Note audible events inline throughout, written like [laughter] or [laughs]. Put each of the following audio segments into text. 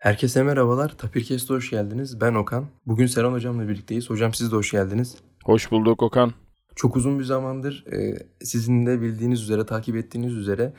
Herkese merhabalar. Tapirkes'te hoş geldiniz. Ben Okan. Bugün Serhan Hocam'la birlikteyiz. Hocam siz de hoş geldiniz. Hoş bulduk Okan. Çok uzun bir zamandır e, sizin de bildiğiniz üzere, takip ettiğiniz üzere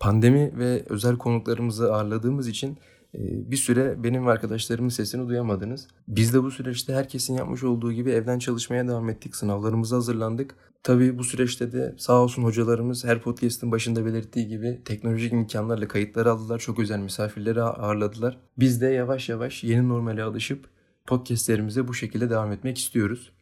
pandemi ve özel konuklarımızı ağırladığımız için bir süre benim ve arkadaşlarımın sesini duyamadınız. Biz de bu süreçte herkesin yapmış olduğu gibi evden çalışmaya devam ettik. Sınavlarımıza hazırlandık. Tabii bu süreçte de sağ olsun hocalarımız her podcast'ın başında belirttiği gibi teknolojik imkanlarla kayıtları aldılar. Çok özel misafirleri ağırladılar. Biz de yavaş yavaş yeni normale alışıp podcastlerimize bu şekilde devam etmek istiyoruz.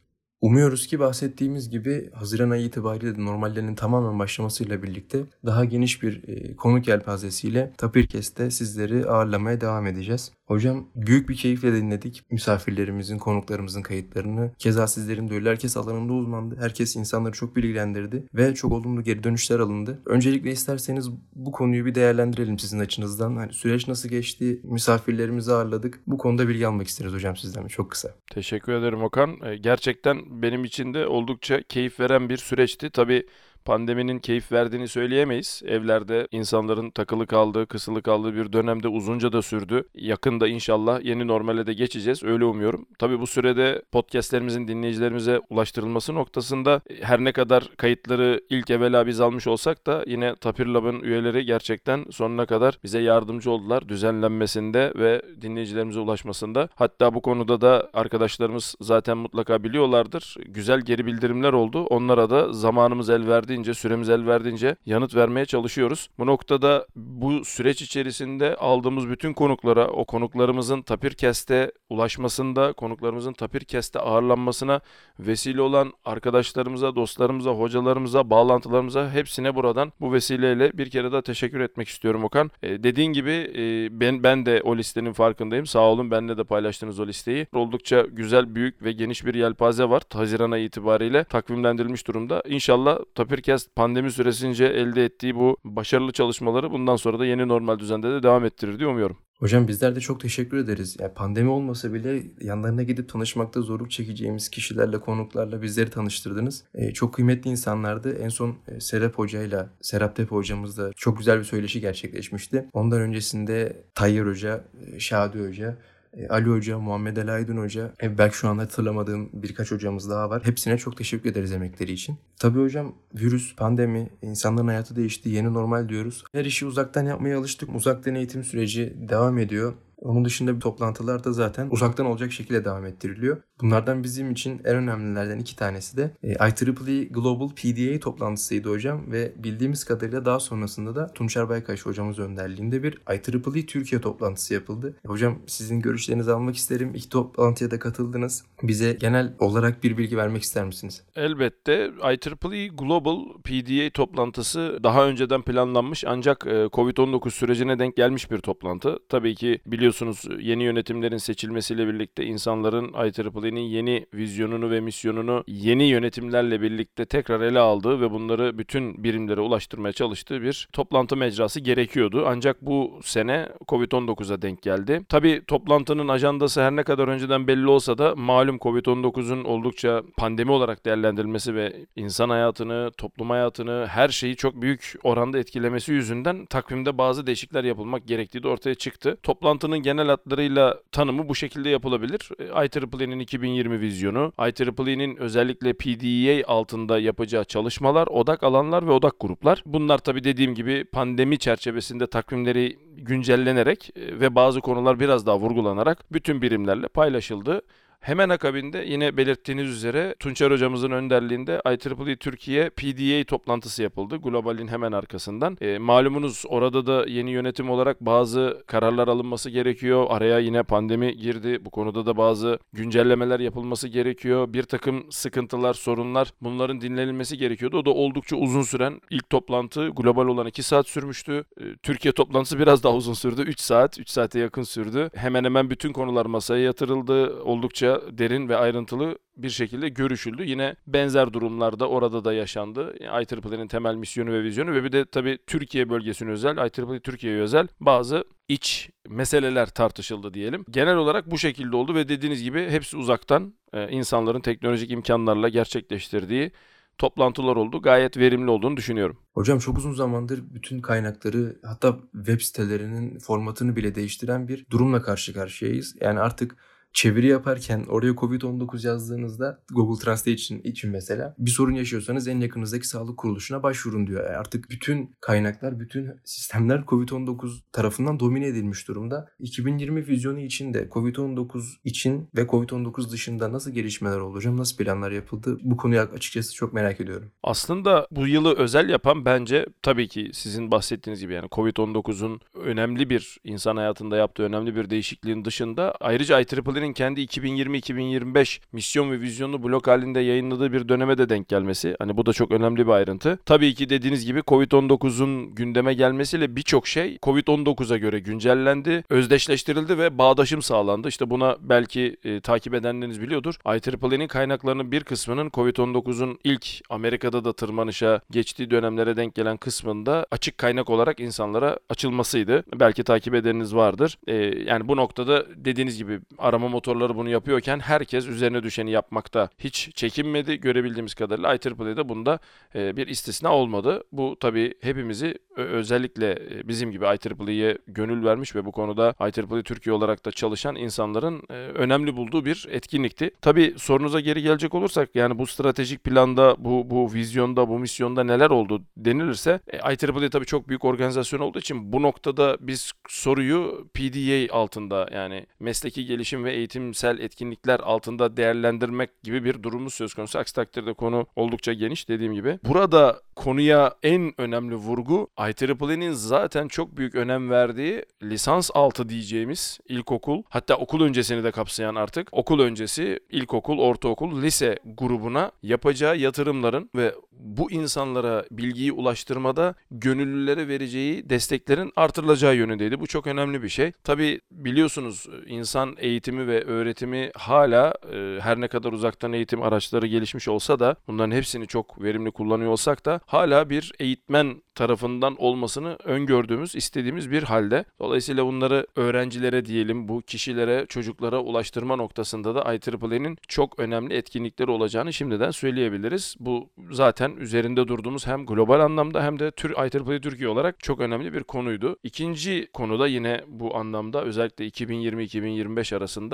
Umuyoruz ki bahsettiğimiz gibi Haziran ayı itibariyle de normallerinin tamamen başlamasıyla birlikte daha geniş bir e, konuk yelpazesiyle Tapirkes'te sizleri ağırlamaya devam edeceğiz. Hocam büyük bir keyifle dinledik misafirlerimizin, konuklarımızın kayıtlarını. Keza sizlerin de öyle herkes alanında uzmandı. Herkes insanları çok bilgilendirdi ve çok olumlu geri dönüşler alındı. Öncelikle isterseniz bu konuyu bir değerlendirelim sizin açınızdan. Hani süreç nasıl geçti? Misafirlerimizi ağırladık. Bu konuda bilgi almak isteriz hocam sizden çok kısa. Teşekkür ederim Okan. E, gerçekten benim için de oldukça keyif veren bir süreçti. Tabii pandeminin keyif verdiğini söyleyemeyiz. Evlerde insanların takılı kaldığı, kısılı kaldığı bir dönemde uzunca da sürdü. Yakında inşallah yeni normale de geçeceğiz. Öyle umuyorum. Tabii bu sürede podcastlerimizin dinleyicilerimize ulaştırılması noktasında her ne kadar kayıtları ilk evvela biz almış olsak da yine Tapir Lab'ın üyeleri gerçekten sonuna kadar bize yardımcı oldular düzenlenmesinde ve dinleyicilerimize ulaşmasında. Hatta bu konuda da arkadaşlarımız zaten mutlaka biliyorlardır. Güzel geri bildirimler oldu. Onlara da zamanımız el verdi verdiğince, süremiz el verdiğince yanıt vermeye çalışıyoruz. Bu noktada bu süreç içerisinde aldığımız bütün konuklara, o konuklarımızın Tapirkest'e ulaşmasında, konuklarımızın Tapirkest'e ağırlanmasına vesile olan arkadaşlarımıza, dostlarımıza, hocalarımıza, bağlantılarımıza hepsine buradan bu vesileyle bir kere daha teşekkür etmek istiyorum Okan. E, dediğin gibi e, ben ben de o listenin farkındayım. Sağ olun benle de paylaştınız o listeyi. Oldukça güzel, büyük ve geniş bir yelpaze var. Haziran ayı itibariyle takvimlendirilmiş durumda. İnşallah Tapir Podcast pandemi süresince elde ettiği bu başarılı çalışmaları bundan sonra da yeni normal düzende de devam ettirir diye umuyorum. Hocam bizler de çok teşekkür ederiz. Yani pandemi olmasa bile yanlarına gidip tanışmakta zorluk çekeceğimiz kişilerle, konuklarla bizleri tanıştırdınız. Ee, çok kıymetli insanlardı. En son e, Serap Hoca'yla, Serap Tepe hocamızla çok güzel bir söyleşi gerçekleşmişti. Ondan öncesinde Tayyar Hoca, e, Şadi Hoca, e, Ali Hoca, Muhammed Ali Aydın Hoca, e, belki şu an hatırlamadığım birkaç hocamız daha var. Hepsine çok teşekkür ederiz emekleri için. Tabii hocam virüs, pandemi, insanların hayatı değişti, yeni normal diyoruz. Her işi uzaktan yapmaya alıştık. Uzaktan eğitim süreci devam ediyor. Onun dışında bir toplantılar da zaten uzaktan olacak şekilde devam ettiriliyor. Bunlardan bizim için en önemlilerden iki tanesi de e, IEEE Global PDA toplantısıydı hocam ve bildiğimiz kadarıyla daha sonrasında da Tunçer Baykaş hocamız önderliğinde bir IEEE Türkiye toplantısı yapıldı. Hocam sizin görüşlerinizi almak isterim. İki toplantıya da katıldınız. Bize genel olarak bir bilgi vermek ister misiniz? Elbette IEEE Global PDA toplantısı daha önceden planlanmış ancak e, Covid-19 sürecine denk gelmiş bir toplantı. Tabii ki biliyorsunuz yeni yönetimlerin seçilmesiyle birlikte insanların IEEE Parli'nin yeni vizyonunu ve misyonunu yeni yönetimlerle birlikte tekrar ele aldığı ve bunları bütün birimlere ulaştırmaya çalıştığı bir toplantı mecrası gerekiyordu. Ancak bu sene Covid-19'a denk geldi. Tabi toplantının ajandası her ne kadar önceden belli olsa da malum Covid-19'un oldukça pandemi olarak değerlendirilmesi ve insan hayatını, toplum hayatını, her şeyi çok büyük oranda etkilemesi yüzünden takvimde bazı değişiklikler yapılmak gerektiği de ortaya çıktı. Toplantının genel hatlarıyla tanımı bu şekilde yapılabilir. IEEE'nin 2020 vizyonu, IEEE'nin özellikle PDEA altında yapacağı çalışmalar, odak alanlar ve odak gruplar. Bunlar tabi dediğim gibi pandemi çerçevesinde takvimleri güncellenerek e, ve bazı konular biraz daha vurgulanarak bütün birimlerle paylaşıldı. Hemen akabinde yine belirttiğiniz üzere Tunçer hocamızın önderliğinde IEEE Türkiye PDA toplantısı yapıldı. Global'in hemen arkasından. E, malumunuz orada da yeni yönetim olarak bazı kararlar alınması gerekiyor. Araya yine pandemi girdi. Bu konuda da bazı güncellemeler yapılması gerekiyor. Bir takım sıkıntılar, sorunlar bunların dinlenilmesi gerekiyordu. O da oldukça uzun süren ilk toplantı global olan 2 saat sürmüştü. E, Türkiye toplantısı biraz daha uzun sürdü. 3 saat, 3 saate yakın sürdü. Hemen hemen bütün konular masaya yatırıldı. Oldukça derin ve ayrıntılı bir şekilde görüşüldü. Yine benzer durumlarda orada da yaşandı. Yani IEEE'nin temel misyonu ve vizyonu ve bir de tabii Türkiye bölgesine özel, IEEE Türkiye'ye özel bazı iç meseleler tartışıldı diyelim. Genel olarak bu şekilde oldu ve dediğiniz gibi hepsi uzaktan e, insanların teknolojik imkanlarla gerçekleştirdiği toplantılar oldu. Gayet verimli olduğunu düşünüyorum. Hocam çok uzun zamandır bütün kaynakları hatta web sitelerinin formatını bile değiştiren bir durumla karşı karşıyayız. Yani artık çeviri yaparken oraya Covid-19 yazdığınızda Google Translate için, için mesela bir sorun yaşıyorsanız en yakınızdaki sağlık kuruluşuna başvurun diyor. Yani artık bütün kaynaklar, bütün sistemler Covid-19 tarafından domine edilmiş durumda. 2020 vizyonu için de Covid-19 için ve Covid-19 dışında nasıl gelişmeler olacak, nasıl planlar yapıldı bu konuyu açıkçası çok merak ediyorum. Aslında bu yılı özel yapan bence tabii ki sizin bahsettiğiniz gibi yani Covid-19'un önemli bir insan hayatında yaptığı önemli bir değişikliğin dışında ayrıca IEEE'nin Türkiye'nin kendi 2020-2025 misyon ve vizyonunu blok halinde yayınladığı bir döneme de denk gelmesi. Hani bu da çok önemli bir ayrıntı. Tabii ki dediğiniz gibi Covid-19'un gündeme gelmesiyle birçok şey Covid-19'a göre güncellendi, özdeşleştirildi ve bağdaşım sağlandı. İşte buna belki e, takip edenleriniz biliyordur. IEEE'nin kaynaklarının bir kısmının Covid-19'un ilk Amerika'da da tırmanışa geçtiği dönemlere denk gelen kısmında açık kaynak olarak insanlara açılmasıydı. Belki takip edeniniz vardır. E, yani bu noktada dediğiniz gibi arama motorları bunu yapıyorken herkes üzerine düşeni yapmakta hiç çekinmedi. Görebildiğimiz kadarıyla IEEE'de bunda e, bir istisna olmadı. Bu tabii hepimizi özellikle e, bizim gibi IEEE'ye gönül vermiş ve bu konuda IEEE Türkiye olarak da çalışan insanların e, önemli bulduğu bir etkinlikti. Tabii sorunuza geri gelecek olursak yani bu stratejik planda, bu bu vizyonda, bu misyonda neler oldu denilirse IEEE tabii çok büyük organizasyon olduğu için bu noktada biz soruyu PDA altında yani mesleki gelişim ve eğitimsel etkinlikler altında değerlendirmek gibi bir durumumuz söz konusu. Aksi takdirde konu oldukça geniş dediğim gibi. Burada konuya en önemli vurgu IEEE'nin zaten çok büyük önem verdiği lisans altı diyeceğimiz ilkokul hatta okul öncesini de kapsayan artık okul öncesi ilkokul, ortaokul, lise grubuna yapacağı yatırımların ve bu insanlara bilgiyi ulaştırmada gönüllülere vereceği desteklerin artırılacağı yönündeydi. Bu çok önemli bir şey. Tabi biliyorsunuz insan eğitimi ve öğretimi hala e, her ne kadar uzaktan eğitim araçları gelişmiş olsa da bunların hepsini çok verimli kullanıyor olsak da hala bir eğitmen tarafından olmasını öngördüğümüz, istediğimiz bir halde. Dolayısıyla bunları öğrencilere diyelim, bu kişilere, çocuklara ulaştırma noktasında da IEEE'nin çok önemli etkinlikleri olacağını şimdiden söyleyebiliriz. Bu zaten üzerinde durduğumuz hem global anlamda hem de tür IEEE Türkiye olarak çok önemli bir konuydu. İkinci konu da yine bu anlamda özellikle 2020-2025 arasında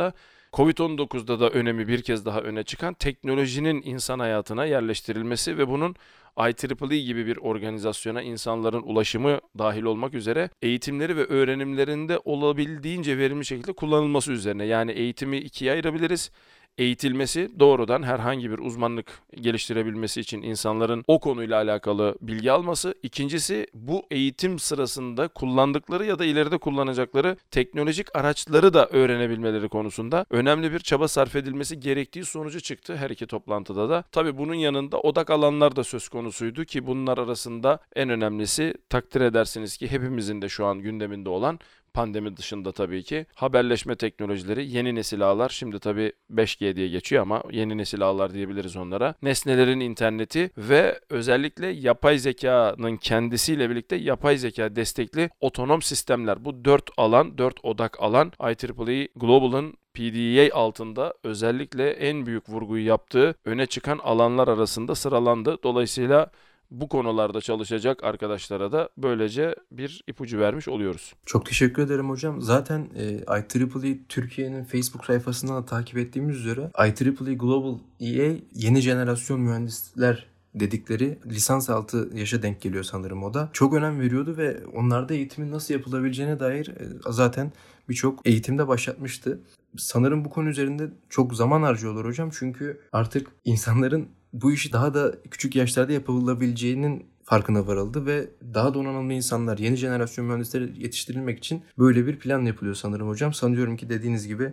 Covid-19'da da önemi bir kez daha öne çıkan teknolojinin insan hayatına yerleştirilmesi ve bunun IEEE gibi bir organizasyona insanların ulaşımı dahil olmak üzere eğitimleri ve öğrenimlerinde olabildiğince verimli şekilde kullanılması üzerine. Yani eğitimi ikiye ayırabiliriz eğitilmesi doğrudan herhangi bir uzmanlık geliştirebilmesi için insanların o konuyla alakalı bilgi alması. İkincisi bu eğitim sırasında kullandıkları ya da ileride kullanacakları teknolojik araçları da öğrenebilmeleri konusunda önemli bir çaba sarf edilmesi gerektiği sonucu çıktı her iki toplantıda da. Tabi bunun yanında odak alanlar da söz konusuydu ki bunlar arasında en önemlisi takdir edersiniz ki hepimizin de şu an gündeminde olan pandemi dışında tabii ki haberleşme teknolojileri, yeni nesil ağlar, şimdi tabii 5G diye geçiyor ama yeni nesil ağlar diyebiliriz onlara. Nesnelerin interneti ve özellikle yapay zekanın kendisiyle birlikte yapay zeka destekli otonom sistemler. Bu dört alan, dört odak alan IEEE Global'ın PDA altında özellikle en büyük vurguyu yaptığı öne çıkan alanlar arasında sıralandı. Dolayısıyla bu konularda çalışacak arkadaşlara da böylece bir ipucu vermiş oluyoruz. Çok teşekkür ederim hocam. Zaten e, IEEE Türkiye'nin Facebook sayfasından da takip ettiğimiz üzere IEEE Global EA yeni jenerasyon mühendisler dedikleri lisans altı yaşa denk geliyor sanırım o da. Çok önem veriyordu ve onlarda eğitimin nasıl yapılabileceğine dair e, zaten birçok eğitimde başlatmıştı. Sanırım bu konu üzerinde çok zaman harcıyorlar hocam çünkü artık insanların bu işi daha da küçük yaşlarda yapılabileceğinin farkına varıldı ve daha donanımlı insanlar, yeni jenerasyon mühendisleri yetiştirilmek için böyle bir plan yapılıyor sanırım hocam. Sanıyorum ki dediğiniz gibi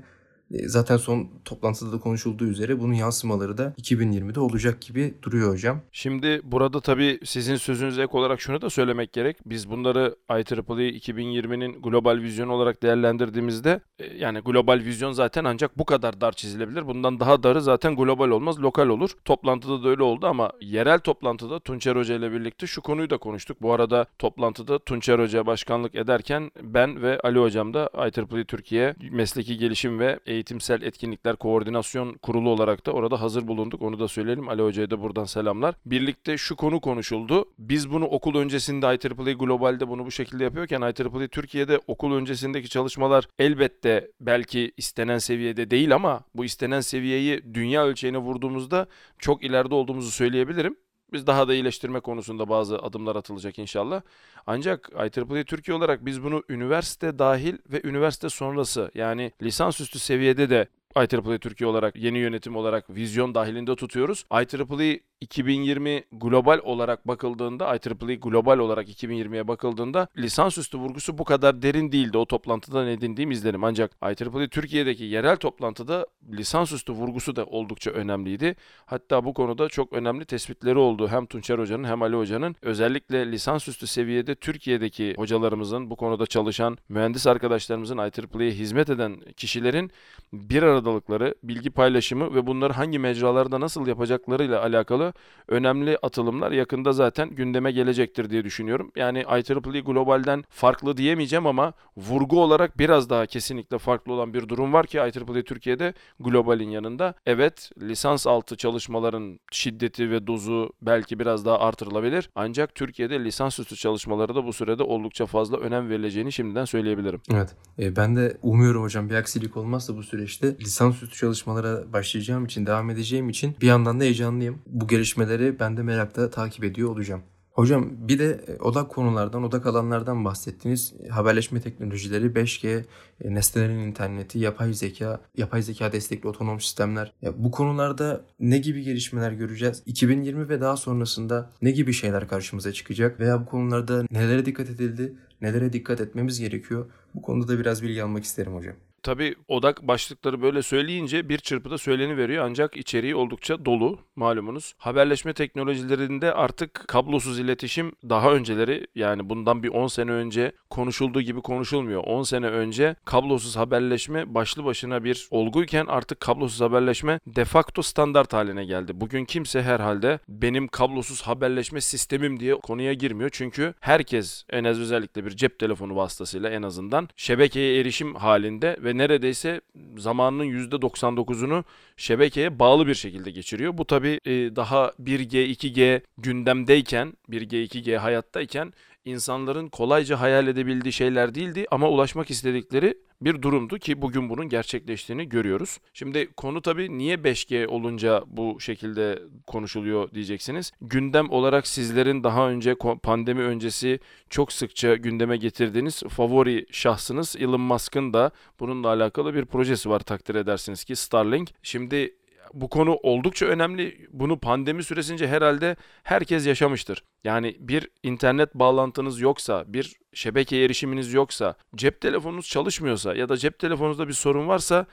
zaten son toplantıda da konuşulduğu üzere bunun yansımaları da 2020'de olacak gibi duruyor hocam. Şimdi burada tabii sizin sözünüze ek olarak şunu da söylemek gerek. Biz bunları IEEE 2020'nin global vizyonu olarak değerlendirdiğimizde e, yani global vizyon zaten ancak bu kadar dar çizilebilir. Bundan daha darı zaten global olmaz, lokal olur. Toplantıda da öyle oldu ama yerel toplantıda Tunçer Hoca ile birlikte şu konuyu da konuştuk. Bu arada toplantıda Tunçer Hoca başkanlık ederken ben ve Ali Hocam da IEEE Türkiye Mesleki Gelişim ve Eğitim Eğitimsel Etkinlikler Koordinasyon Kurulu olarak da orada hazır bulunduk. Onu da söyleyelim. Ali Hoca'ya da buradan selamlar. Birlikte şu konu konuşuldu. Biz bunu okul öncesinde IEEE Global'de bunu bu şekilde yapıyorken IEEE Türkiye'de okul öncesindeki çalışmalar elbette belki istenen seviyede değil ama bu istenen seviyeyi dünya ölçeğine vurduğumuzda çok ileride olduğumuzu söyleyebilirim. Biz daha da iyileştirme konusunda bazı adımlar atılacak inşallah. Ancak IEEE Türkiye olarak biz bunu üniversite dahil ve üniversite sonrası yani lisansüstü seviyede de IEEE Türkiye olarak yeni yönetim olarak vizyon dahilinde tutuyoruz. IEEE 2020 global olarak bakıldığında, IEEE global olarak 2020'ye bakıldığında lisansüstü vurgusu bu kadar derin değildi. O toplantıdan edindiğim izlenim. Ancak IEEE Türkiye'deki yerel toplantıda lisansüstü vurgusu da oldukça önemliydi. Hatta bu konuda çok önemli tespitleri oldu. Hem Tunçer Hoca'nın hem Ali Hoca'nın. Özellikle lisansüstü seviyede Türkiye'deki hocalarımızın, bu konuda çalışan mühendis arkadaşlarımızın, IEEE'ye hizmet eden kişilerin bir aradalıkları, bilgi paylaşımı ve bunları hangi mecralarda nasıl yapacaklarıyla alakalı önemli atılımlar yakında zaten gündeme gelecektir diye düşünüyorum. Yani IEEE Global'den farklı diyemeyeceğim ama vurgu olarak biraz daha kesinlikle farklı olan bir durum var ki IEEE Türkiye'de Global'in yanında. Evet lisans altı çalışmaların şiddeti ve dozu belki biraz daha artırılabilir. Ancak Türkiye'de lisansüstü çalışmaları da bu sürede oldukça fazla önem verileceğini şimdiden söyleyebilirim. Evet. E, ben de umuyorum hocam bir aksilik olmazsa bu süreçte lisansüstü çalışmalara başlayacağım için, devam edeceğim için bir yandan da heyecanlıyım. Bu gelişmeleri ben de merakla takip ediyor olacağım. Hocam bir de e, odak konulardan, odak alanlardan bahsettiniz. Haberleşme teknolojileri, 5G, e, nesnelerin interneti, yapay zeka, yapay zeka destekli otonom sistemler. Ya bu konularda ne gibi gelişmeler göreceğiz? 2020 ve daha sonrasında ne gibi şeyler karşımıza çıkacak? Veya bu konularda nelere dikkat edildi, nelere dikkat etmemiz gerekiyor? Bu konuda da biraz bilgi almak isterim hocam. Tabii odak başlıkları böyle söyleyince bir çırpıda söyleni veriyor ancak içeriği oldukça dolu malumunuz. Haberleşme teknolojilerinde artık kablosuz iletişim daha önceleri yani bundan bir 10 sene önce konuşulduğu gibi konuşulmuyor. 10 sene önce kablosuz haberleşme başlı başına bir olguyken artık kablosuz haberleşme de facto standart haline geldi. Bugün kimse herhalde benim kablosuz haberleşme sistemim diye konuya girmiyor. Çünkü herkes en az özellikle bir cep telefonu vasıtasıyla en azından şebekeye erişim halinde ve neredeyse zamanının %99'unu şebekeye bağlı bir şekilde geçiriyor. Bu tabi e, daha 1G, 2G gündemdeyken, 1G, 2G hayattayken insanların kolayca hayal edebildiği şeyler değildi ama ulaşmak istedikleri bir durumdu ki bugün bunun gerçekleştiğini görüyoruz. Şimdi konu tabii niye 5G olunca bu şekilde konuşuluyor diyeceksiniz. Gündem olarak sizlerin daha önce pandemi öncesi çok sıkça gündeme getirdiğiniz favori şahsınız Elon Musk'ın da bununla alakalı bir projesi var takdir edersiniz ki Starlink. Şimdi bu konu oldukça önemli. Bunu pandemi süresince herhalde herkes yaşamıştır. Yani bir internet bağlantınız yoksa, bir şebeke erişiminiz yoksa, cep telefonunuz çalışmıyorsa ya da cep telefonunuzda bir sorun varsa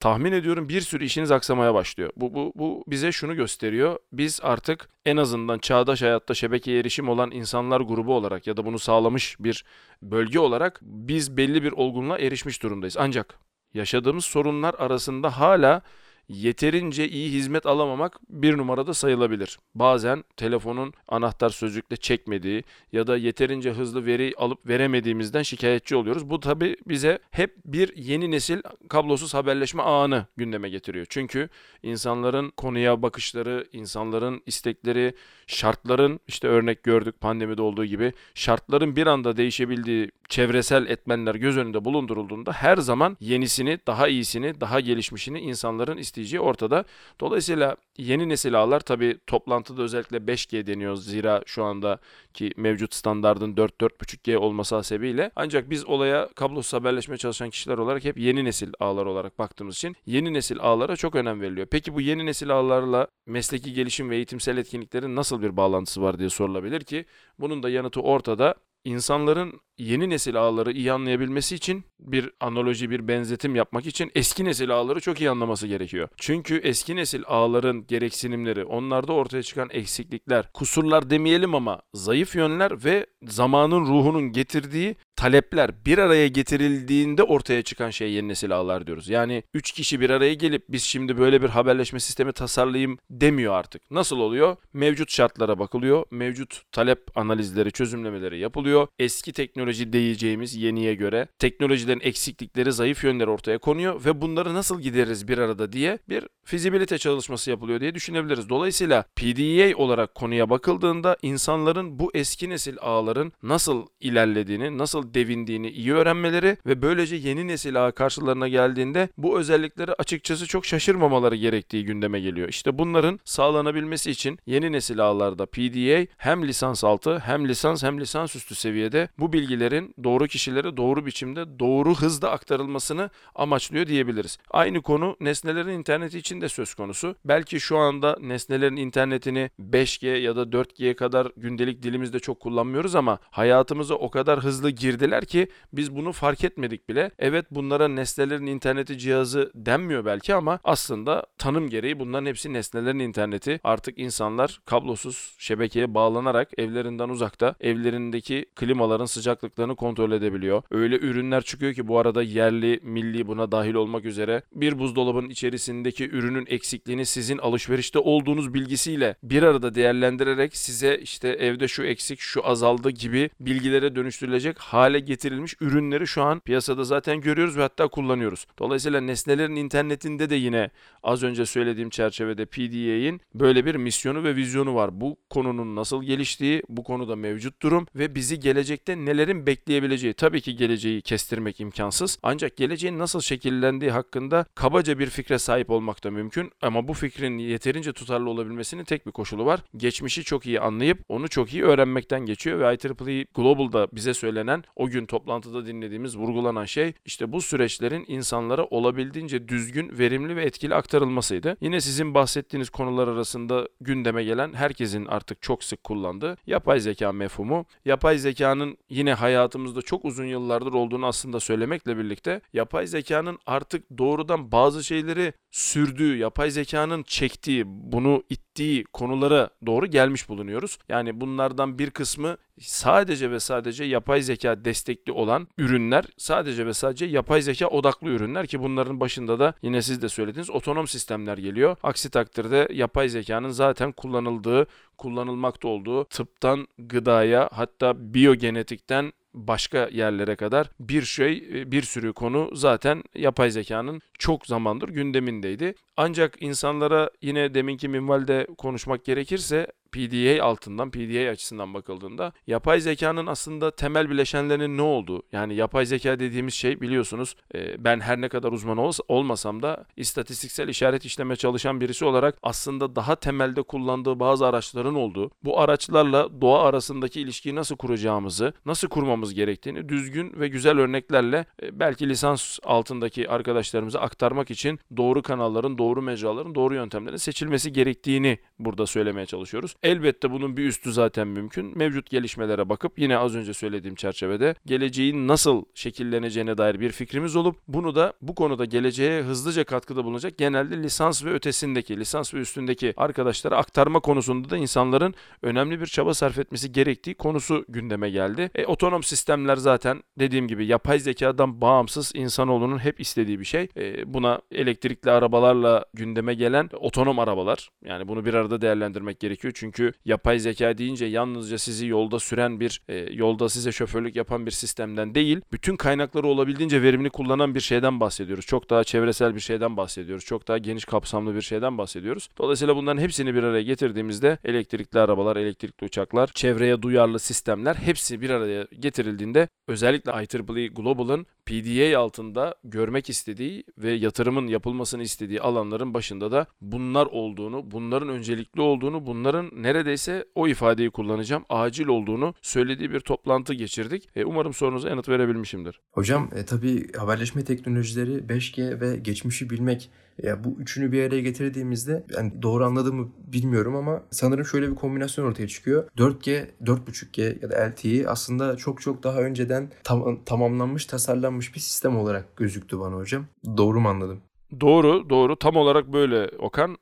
tahmin ediyorum bir sürü işiniz aksamaya başlıyor. Bu, bu, bu bize şunu gösteriyor. Biz artık en azından çağdaş hayatta şebekeye erişim olan insanlar grubu olarak ya da bunu sağlamış bir bölge olarak biz belli bir olgunluğa erişmiş durumdayız. Ancak yaşadığımız sorunlar arasında hala yeterince iyi hizmet alamamak bir numarada sayılabilir. Bazen telefonun anahtar sözcükle çekmediği ya da yeterince hızlı veri alıp veremediğimizden şikayetçi oluyoruz. Bu tabi bize hep bir yeni nesil kablosuz haberleşme ağını gündeme getiriyor. Çünkü insanların konuya bakışları, insanların istekleri, şartların işte örnek gördük pandemide olduğu gibi şartların bir anda değişebildiği çevresel etmenler göz önünde bulundurulduğunda her zaman yenisini, daha iyisini, daha gelişmişini insanların isteyeceği ortada. Dolayısıyla yeni nesil ağlar tabi toplantıda özellikle 5G deniyor zira şu anda ki mevcut standardın 4-4.5G olması hasebiyle. Ancak biz olaya kablosuz haberleşme çalışan kişiler olarak hep yeni nesil ağlar olarak baktığımız için yeni nesil ağlara çok önem veriliyor. Peki bu yeni nesil ağlarla mesleki gelişim ve eğitimsel etkinliklerin nasıl bir bağlantısı var diye sorulabilir ki bunun da yanıtı ortada. İnsanların yeni nesil ağları iyi anlayabilmesi için bir analoji, bir benzetim yapmak için eski nesil ağları çok iyi anlaması gerekiyor. Çünkü eski nesil ağların gereksinimleri, onlarda ortaya çıkan eksiklikler, kusurlar demeyelim ama zayıf yönler ve zamanın ruhunun getirdiği talepler bir araya getirildiğinde ortaya çıkan şey yeni nesil ağlar diyoruz. Yani 3 kişi bir araya gelip biz şimdi böyle bir haberleşme sistemi tasarlayayım demiyor artık. Nasıl oluyor? Mevcut şartlara bakılıyor, mevcut talep analizleri, çözümlemeleri yapılıyor. Eski teknoloji teknoloji diyeceğimiz yeniye göre teknolojilerin eksiklikleri, zayıf yönleri ortaya konuyor ve bunları nasıl gideririz bir arada diye bir fizibilite çalışması yapılıyor diye düşünebiliriz. Dolayısıyla PDA olarak konuya bakıldığında insanların bu eski nesil ağların nasıl ilerlediğini, nasıl devindiğini iyi öğrenmeleri ve böylece yeni nesil ağ karşılarına geldiğinde bu özellikleri açıkçası çok şaşırmamaları gerektiği gündeme geliyor. İşte bunların sağlanabilmesi için yeni nesil ağlarda PDA hem lisans altı hem lisans hem lisans üstü seviyede bu bilgilerin doğru kişilere doğru biçimde doğru hızda aktarılmasını amaçlıyor diyebiliriz. Aynı konu nesnelerin interneti için de söz konusu. Belki şu anda nesnelerin internetini 5G ya da 4G'ye kadar gündelik dilimizde çok kullanmıyoruz ama hayatımıza o kadar hızlı girdiler ki biz bunu fark etmedik bile. Evet bunlara nesnelerin interneti cihazı denmiyor belki ama aslında tanım gereği bunların hepsi nesnelerin interneti. Artık insanlar kablosuz şebekeye bağlanarak evlerinden uzakta evlerindeki klimaların sıcaklıklarını kontrol edebiliyor. Öyle ürünler çıkıyor ki bu arada yerli, milli buna dahil olmak üzere bir buzdolabının içerisindeki ürünün eksikliğini sizin alışverişte olduğunuz bilgisiyle bir arada değerlendirerek size işte evde şu eksik, şu azaldı gibi bilgilere dönüştürülecek hale getirilmiş ürünleri şu an piyasada zaten görüyoruz ve hatta kullanıyoruz. Dolayısıyla nesnelerin internetinde de yine az önce söylediğim çerçevede PDA'in böyle bir misyonu ve vizyonu var. Bu konunun nasıl geliştiği, bu konuda mevcut durum ve bizi gelecekte nelerin bekleyebileceği. Tabii ki geleceği kestirmek imkansız. Ancak geleceğin nasıl şekillendiği hakkında kabaca bir fikre sahip olmak da mümkün. Ama bu fikrin yeterince tutarlı olabilmesinin tek bir koşulu var. Geçmişi çok iyi anlayıp onu çok iyi öğrenmekten geçiyor ve IEEE Global'da bize söylenen o gün toplantıda dinlediğimiz vurgulanan şey işte bu süreçlerin insanlara olabildiğince düzgün, verimli ve etkili aktarılmasıydı. Yine sizin bahsettiğiniz konular arasında gündeme gelen herkesin artık çok sık kullandığı yapay zeka mefhumu. Yapay zekanın yine hayatımızda çok uzun yıllardır olduğunu aslında söylemekle birlikte yapay zekanın artık doğrudan bazı şeyleri sürdüğü, yapay zekanın çektiği, bunu ittiği konulara doğru gelmiş bulunuyoruz. Yani bunlardan bir kısmı sadece ve sadece yapay zeka destekli olan ürünler, sadece ve sadece yapay zeka odaklı ürünler ki bunların başında da yine siz de söylediğiniz otonom sistemler geliyor. Aksi takdirde yapay zekanın zaten kullanıldığı, kullanılmakta olduğu tıptan gıdaya hatta biyogenetikten başka yerlere kadar bir şey, bir sürü konu zaten yapay zekanın çok zamandır gündemindeydi. Ancak insanlara yine deminki minvalde konuşmak gerekirse PDA altından, PDA açısından bakıldığında yapay zekanın aslında temel bileşenlerinin ne olduğu, yani yapay zeka dediğimiz şey biliyorsunuz e, ben her ne kadar uzman ol, olmasam da istatistiksel işaret işleme çalışan birisi olarak aslında daha temelde kullandığı bazı araçların olduğu, bu araçlarla doğa arasındaki ilişkiyi nasıl kuracağımızı, nasıl kurmamız gerektiğini düzgün ve güzel örneklerle e, belki lisans altındaki arkadaşlarımıza aktarmak için doğru kanalların, doğru mecraların, doğru yöntemlerin seçilmesi gerektiğini burada söylemeye çalışıyoruz. Elbette bunun bir üstü zaten mümkün. Mevcut gelişmelere bakıp yine az önce söylediğim çerçevede geleceğin nasıl şekilleneceğine dair bir fikrimiz olup bunu da bu konuda geleceğe hızlıca katkıda bulunacak genelde lisans ve ötesindeki, lisans ve üstündeki arkadaşlara aktarma konusunda da insanların önemli bir çaba sarf etmesi gerektiği konusu gündeme geldi. E, otonom sistemler zaten dediğim gibi yapay zekadan bağımsız insanoğlunun hep istediği bir şey. E, buna elektrikli arabalarla gündeme gelen otonom arabalar. Yani bunu bir arada değerlendirmek gerekiyor. Çünkü çünkü yapay zeka deyince yalnızca sizi yolda süren bir, e, yolda size şoförlük yapan bir sistemden değil, bütün kaynakları olabildiğince verimli kullanan bir şeyden bahsediyoruz. Çok daha çevresel bir şeyden bahsediyoruz. Çok daha geniş kapsamlı bir şeyden bahsediyoruz. Dolayısıyla bunların hepsini bir araya getirdiğimizde elektrikli arabalar, elektrikli uçaklar, çevreye duyarlı sistemler hepsi bir araya getirildiğinde özellikle IEEE Global'ın PDA altında görmek istediği ve yatırımın yapılmasını istediği alanların başında da bunlar olduğunu, bunların öncelikli olduğunu, bunların neredeyse o ifadeyi kullanacağım, acil olduğunu söylediği bir toplantı geçirdik. E, umarım sorunuza yanıt verebilmişimdir. Hocam e, tabii haberleşme teknolojileri 5G ve geçmişi bilmek ya bu üçünü bir araya getirdiğimizde yani doğru anladığımı bilmiyorum ama sanırım şöyle bir kombinasyon ortaya çıkıyor. 4G, 4.5G ya da LTE aslında çok çok daha önceden tam, tamamlanmış, tasarlanmış bir sistem olarak gözüktü bana hocam. Doğru mu anladım? Doğru, doğru. Tam olarak böyle Okan.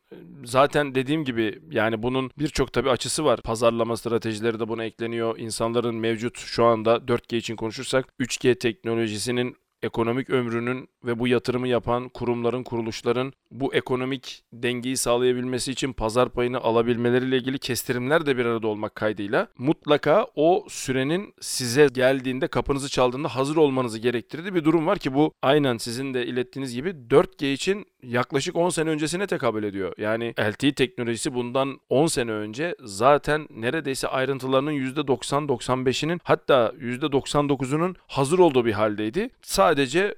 Zaten dediğim gibi yani bunun birçok tabii açısı var. Pazarlama stratejileri de buna ekleniyor. İnsanların mevcut şu anda 4G için konuşursak 3G teknolojisinin ekonomik ömrünün ve bu yatırımı yapan kurumların, kuruluşların bu ekonomik dengeyi sağlayabilmesi için pazar payını alabilmeleriyle ilgili kestirimler de bir arada olmak kaydıyla mutlaka o sürenin size geldiğinde kapınızı çaldığında hazır olmanızı gerektirdiği bir durum var ki bu aynen sizin de ilettiğiniz gibi 4G için yaklaşık 10 sene öncesine tekabül ediyor. Yani LTE teknolojisi bundan 10 sene önce zaten neredeyse ayrıntılarının %90-95'inin hatta %99'unun hazır olduğu bir haldeydi. Sadece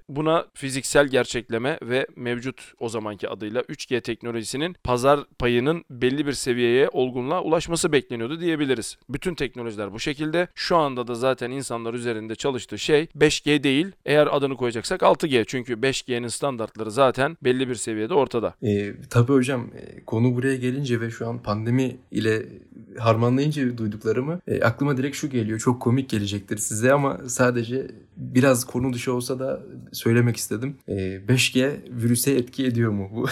buna fiziksel gerçekleme ve mevcut o zamanki adıyla 3G teknolojisinin pazar payının belli bir seviyeye olgunluğa ulaşması bekleniyordu diyebiliriz. Bütün teknolojiler bu şekilde. Şu anda da zaten insanlar üzerinde çalıştığı şey 5G değil. Eğer adını koyacaksak 6G. Çünkü 5G'nin standartları zaten belli bir seviyede ortada. E, tabii hocam e, konu buraya gelince ve şu an pandemi ile harmanlayınca duyduklarımı e, aklıma direkt şu geliyor. Çok komik gelecektir size ama sadece biraz konu dışı olsa da söylemek istedim. E, 5G virüse etki ediyor mu bu?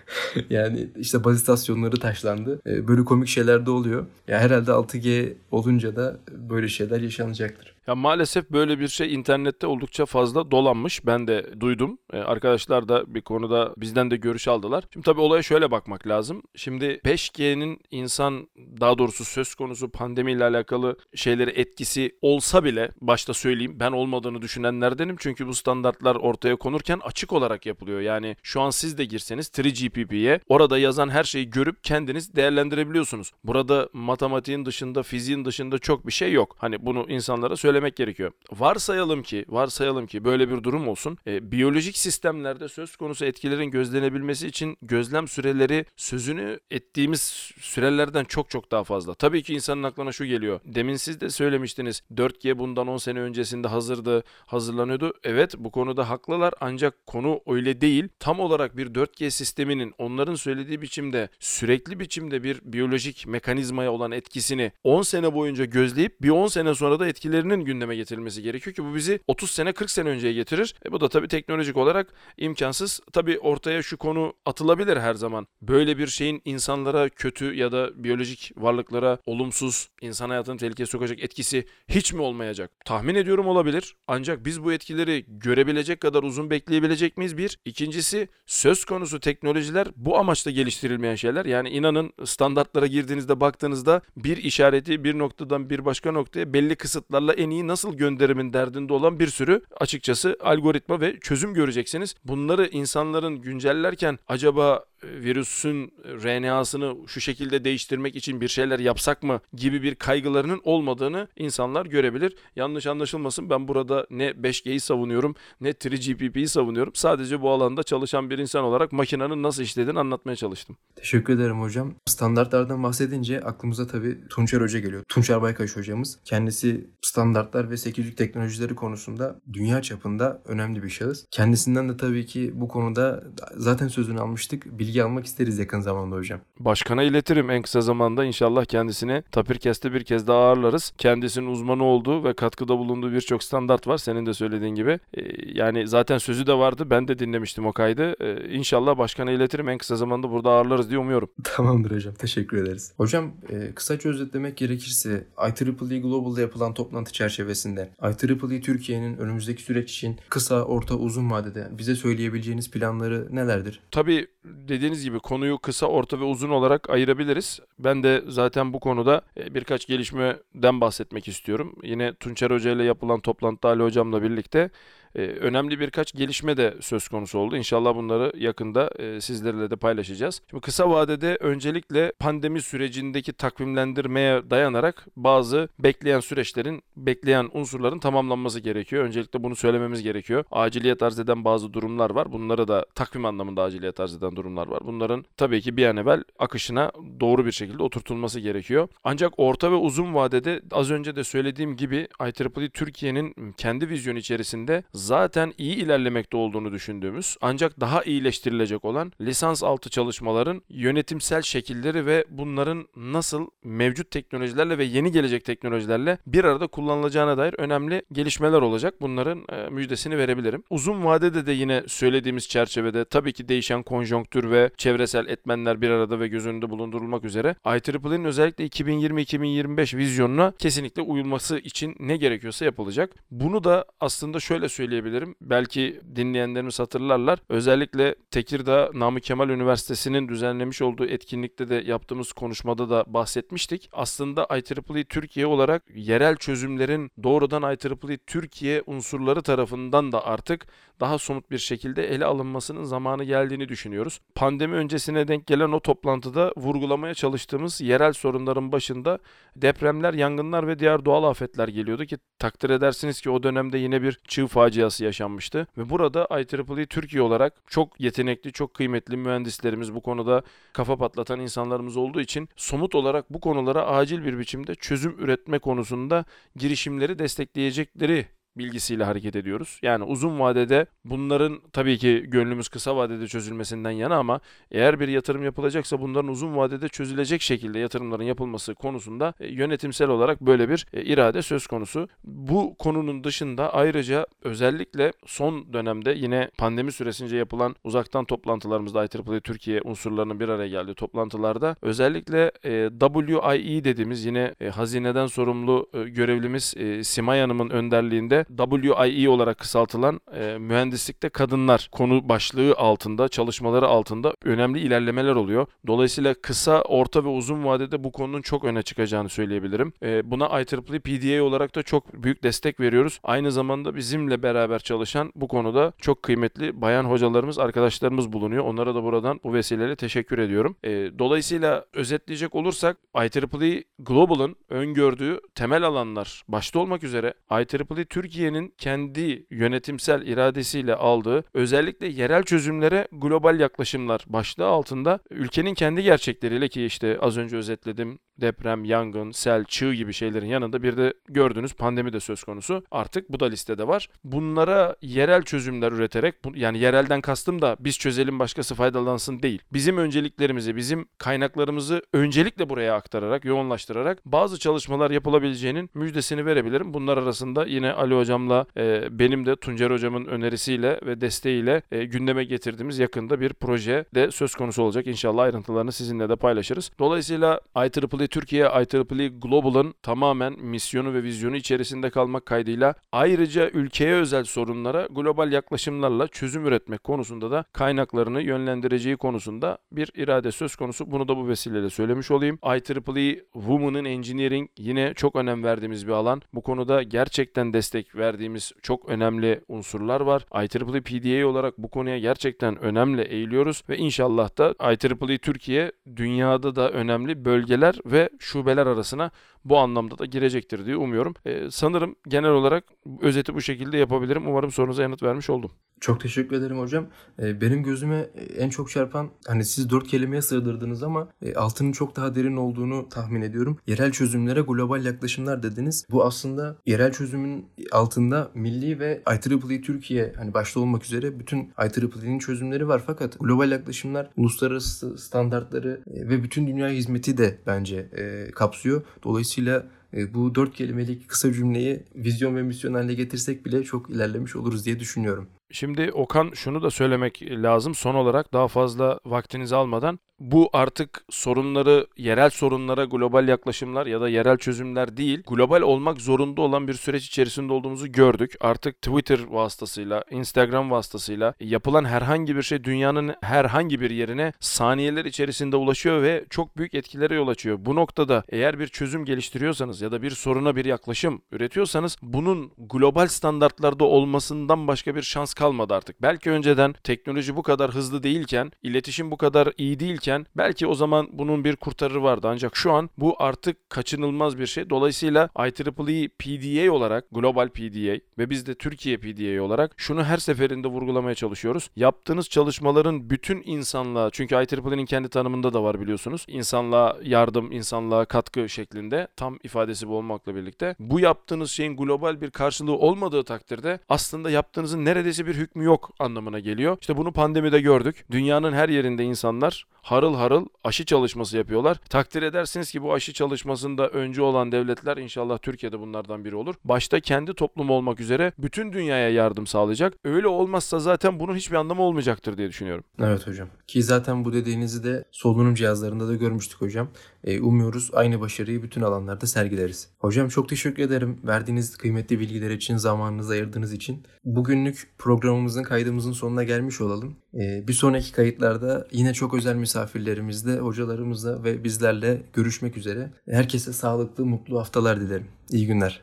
[laughs] yani işte baz istasyonları taşlandı. E, böyle komik şeyler de oluyor. Ya herhalde 6G olunca da böyle şeyler yaşanacaktır. Ya maalesef böyle bir şey internette oldukça fazla dolanmış. Ben de duydum. Ee, arkadaşlar da bir konuda bizden de görüş aldılar. Şimdi tabii olaya şöyle bakmak lazım. Şimdi 5G'nin insan daha doğrusu söz konusu pandemiyle alakalı şeyleri etkisi olsa bile başta söyleyeyim ben olmadığını düşünenlerdenim. Çünkü bu standartlar ortaya konurken açık olarak yapılıyor. Yani şu an siz de girseniz 3GPP'ye orada yazan her şeyi görüp kendiniz değerlendirebiliyorsunuz. Burada matematiğin dışında, fiziğin dışında çok bir şey yok. Hani bunu insanlara söyle söylemek gerekiyor. Varsayalım ki, varsayalım ki böyle bir durum olsun. E, biyolojik sistemlerde söz konusu etkilerin gözlenebilmesi için gözlem süreleri sözünü ettiğimiz sürelerden çok çok daha fazla. Tabii ki insanın aklına şu geliyor. Demin siz de söylemiştiniz. 4G bundan 10 sene öncesinde hazırdı, hazırlanıyordu. Evet bu konuda haklılar ancak konu öyle değil. Tam olarak bir 4G sisteminin onların söylediği biçimde sürekli biçimde bir biyolojik mekanizmaya olan etkisini 10 sene boyunca gözleyip bir 10 sene sonra da etkilerinin gündeme getirilmesi gerekiyor ki bu bizi 30 sene 40 sene önceye getirir. E bu da tabii teknolojik olarak imkansız. Tabii ortaya şu konu atılabilir her zaman. Böyle bir şeyin insanlara kötü ya da biyolojik varlıklara olumsuz, insan hayatını tehlikeye sokacak etkisi hiç mi olmayacak? Tahmin ediyorum olabilir. Ancak biz bu etkileri görebilecek kadar uzun bekleyebilecek miyiz? Bir. İkincisi söz konusu teknolojiler bu amaçla geliştirilmeyen şeyler. Yani inanın standartlara girdiğinizde baktığınızda bir işareti bir noktadan bir başka noktaya belli kısıtlarla en iyi nasıl gönderimin derdinde olan bir sürü açıkçası algoritma ve çözüm göreceksiniz. Bunları insanların güncellerken acaba virüsün RNA'sını şu şekilde değiştirmek için bir şeyler yapsak mı gibi bir kaygılarının olmadığını insanlar görebilir. Yanlış anlaşılmasın ben burada ne 5G'yi savunuyorum ne 3GPP'yi savunuyorum. Sadece bu alanda çalışan bir insan olarak makinenin nasıl işlediğini anlatmaya çalıştım. Teşekkür ederim hocam. Standartlardan bahsedince aklımıza tabii Tunçer Hoca geliyor. Tunçer Baykaş hocamız. Kendisi standartlar ve 8 teknolojileri konusunda dünya çapında önemli bir şahıs. Kendisinden de tabii ki bu konuda zaten sözünü almıştık. Bilgi bilgi almak isteriz yakın zamanda hocam. Başkana iletirim en kısa zamanda inşallah kendisini Tapirkest'te bir kez daha ağırlarız. Kendisinin uzmanı olduğu ve katkıda bulunduğu birçok standart var senin de söylediğin gibi. Ee, yani zaten sözü de vardı ben de dinlemiştim o kaydı. Ee, inşallah başkana iletirim en kısa zamanda burada ağırlarız diye umuyorum. [laughs] Tamamdır hocam teşekkür ederiz. Hocam e, kısaca özetlemek gerekirse IEEE Global'da yapılan toplantı çerçevesinde IEEE Türkiye'nin önümüzdeki süreç için kısa, orta, uzun vadede bize söyleyebileceğiniz planları nelerdir? Tabii dediğiniz gibi konuyu kısa, orta ve uzun olarak ayırabiliriz. Ben de zaten bu konuda e, birkaç gelişmeden bahsetmek istiyorum. Yine Tunçer Hoca ile yapılan toplantıda Ali Hocam'la birlikte e, önemli birkaç gelişme de söz konusu oldu. İnşallah bunları yakında e, sizlerle de paylaşacağız. Şimdi kısa vadede öncelikle pandemi sürecindeki takvimlendirmeye dayanarak bazı bekleyen süreçlerin, bekleyen unsurların tamamlanması gerekiyor. Öncelikle bunu söylememiz gerekiyor. Aciliyet arz eden bazı durumlar var. Bunları da takvim anlamında aciliyet arz eden durumlar var. Bunların tabii ki bir an evvel akışına doğru bir şekilde oturtulması gerekiyor. Ancak orta ve uzun vadede az önce de söylediğim gibi IEEE Türkiye'nin kendi vizyonu içerisinde zaten iyi ilerlemekte olduğunu düşündüğümüz ancak daha iyileştirilecek olan lisans altı çalışmaların yönetimsel şekilleri ve bunların nasıl mevcut teknolojilerle ve yeni gelecek teknolojilerle bir arada kullanılacağına dair önemli gelişmeler olacak. Bunların e, müjdesini verebilirim. Uzun vadede de yine söylediğimiz çerçevede tabii ki değişen konjonktür ve çevresel etmenler bir arada ve göz önünde bulundurulmak üzere IEEE'nin özellikle 2020-2025 vizyonuna kesinlikle uyulması için ne gerekiyorsa yapılacak. Bunu da aslında şöyle söyleyeyim söyleyebilirim. Belki dinleyenlerimiz hatırlarlar. Özellikle Tekirdağ Namık Kemal Üniversitesi'nin düzenlemiş olduğu etkinlikte de yaptığımız konuşmada da bahsetmiştik. Aslında IEEE Türkiye olarak yerel çözümlerin doğrudan IEEE Türkiye unsurları tarafından da artık daha somut bir şekilde ele alınmasının zamanı geldiğini düşünüyoruz. Pandemi öncesine denk gelen o toplantıda vurgulamaya çalıştığımız yerel sorunların başında depremler, yangınlar ve diğer doğal afetler geliyordu ki takdir edersiniz ki o dönemde yine bir çığ faciası yaşanmıştı. Ve burada IEEE Türkiye olarak çok yetenekli, çok kıymetli mühendislerimiz bu konuda kafa patlatan insanlarımız olduğu için somut olarak bu konulara acil bir biçimde çözüm üretme konusunda girişimleri destekleyecekleri bilgisiyle hareket ediyoruz. Yani uzun vadede bunların tabii ki gönlümüz kısa vadede çözülmesinden yana ama eğer bir yatırım yapılacaksa bunların uzun vadede çözülecek şekilde yatırımların yapılması konusunda e, yönetimsel olarak böyle bir e, irade söz konusu. Bu konunun dışında ayrıca özellikle son dönemde yine pandemi süresince yapılan uzaktan toplantılarımızda IEEE Türkiye unsurlarının bir araya geldiği toplantılarda özellikle e, WIE dediğimiz yine hazineden sorumlu görevlimiz Simay Hanım'ın önderliğinde WIE olarak kısaltılan e, mühendislikte kadınlar konu başlığı altında, çalışmaları altında önemli ilerlemeler oluyor. Dolayısıyla kısa, orta ve uzun vadede bu konunun çok öne çıkacağını söyleyebilirim. E, buna IEEE PDA olarak da çok büyük destek veriyoruz. Aynı zamanda bizimle beraber çalışan bu konuda çok kıymetli bayan hocalarımız, arkadaşlarımız bulunuyor. Onlara da buradan bu vesileyle teşekkür ediyorum. E, dolayısıyla özetleyecek olursak IEEE Global'ın öngördüğü temel alanlar başta olmak üzere IEEE Türkiye Türkiye'nin kendi yönetimsel iradesiyle aldığı özellikle yerel çözümlere global yaklaşımlar başlığı altında ülkenin kendi gerçekleriyle ki işte az önce özetledim deprem, yangın, sel, çığ gibi şeylerin yanında bir de gördüğünüz pandemi de söz konusu. Artık bu da listede var. Bunlara yerel çözümler üreterek yani yerelden kastım da biz çözelim başkası faydalansın değil. Bizim önceliklerimizi, bizim kaynaklarımızı öncelikle buraya aktararak, yoğunlaştırarak bazı çalışmalar yapılabileceğinin müjdesini verebilirim. Bunlar arasında yine Ali hocamla e, benim de Tuncer hocamın önerisiyle ve desteğiyle e, gündeme getirdiğimiz yakında bir proje de söz konusu olacak. İnşallah ayrıntılarını sizinle de paylaşırız. Dolayısıyla IEEE Türkiye, IEEE Global'ın tamamen misyonu ve vizyonu içerisinde kalmak kaydıyla ayrıca ülkeye özel sorunlara global yaklaşımlarla çözüm üretmek konusunda da kaynaklarını yönlendireceği konusunda bir irade söz konusu. Bunu da bu vesileyle söylemiş olayım. IEEE Women in Engineering yine çok önem verdiğimiz bir alan. Bu konuda gerçekten destek verdiğimiz çok önemli unsurlar var. IEEE PDA olarak bu konuya gerçekten önemli eğiliyoruz ve inşallah da IEEE Türkiye dünyada da önemli bölgeler ve şubeler arasına bu anlamda da girecektir diye umuyorum. Ee, sanırım genel olarak özeti bu şekilde yapabilirim. Umarım sorunuza yanıt vermiş oldum. Çok teşekkür ederim hocam. Ee, benim gözüme en çok çarpan hani siz dört kelimeye sığdırdınız ama e, altının çok daha derin olduğunu tahmin ediyorum. Yerel çözümlere global yaklaşımlar dediniz. Bu aslında yerel çözümün altında milli ve IEEE Türkiye hani başta olmak üzere bütün IEEE'nin çözümleri var fakat global yaklaşımlar uluslararası standartları e, ve bütün dünya hizmeti de bence e, kapsıyor. Dolayısıyla e, bu dört kelimelik kısa cümleyi vizyon ve misyon haline getirsek bile çok ilerlemiş oluruz diye düşünüyorum. Şimdi Okan şunu da söylemek lazım. Son olarak daha fazla vaktinizi almadan bu artık sorunları yerel sorunlara global yaklaşımlar ya da yerel çözümler değil global olmak zorunda olan bir süreç içerisinde olduğumuzu gördük. Artık Twitter vasıtasıyla, Instagram vasıtasıyla yapılan herhangi bir şey dünyanın herhangi bir yerine saniyeler içerisinde ulaşıyor ve çok büyük etkilere yol açıyor. Bu noktada eğer bir çözüm geliştiriyorsanız ya da bir soruna bir yaklaşım üretiyorsanız bunun global standartlarda olmasından başka bir şans kalmadı artık. Belki önceden teknoloji bu kadar hızlı değilken, iletişim bu kadar iyi değilken belki o zaman bunun bir kurtarı vardı. Ancak şu an bu artık kaçınılmaz bir şey. Dolayısıyla IEEE PDA olarak, Global PDA ve biz de Türkiye PDA olarak şunu her seferinde vurgulamaya çalışıyoruz. Yaptığınız çalışmaların bütün insanlığa, çünkü IEEE'nin kendi tanımında da var biliyorsunuz. İnsanlığa yardım, insanlığa katkı şeklinde tam ifadesi bu olmakla birlikte. Bu yaptığınız şeyin global bir karşılığı olmadığı takdirde aslında yaptığınızın neredeyse bir hükmü yok anlamına geliyor. İşte bunu pandemide gördük. Dünyanın her yerinde insanlar harıl harıl aşı çalışması yapıyorlar. Takdir edersiniz ki bu aşı çalışmasında öncü olan devletler inşallah Türkiye'de bunlardan biri olur. Başta kendi toplumu olmak üzere bütün dünyaya yardım sağlayacak. Öyle olmazsa zaten bunun hiçbir anlamı olmayacaktır diye düşünüyorum. Evet hocam. Ki zaten bu dediğinizi de solunum cihazlarında da görmüştük hocam. E, umuyoruz aynı başarıyı bütün alanlarda sergileriz. Hocam çok teşekkür ederim verdiğiniz kıymetli bilgiler için, zamanınızı ayırdığınız için. Bugünlük programımızın kaydımızın sonuna gelmiş olalım. E, bir sonraki kayıtlarda yine çok özel misafirlerimizle, hocalarımızla ve bizlerle görüşmek üzere. Herkese sağlıklı, mutlu haftalar dilerim. İyi günler.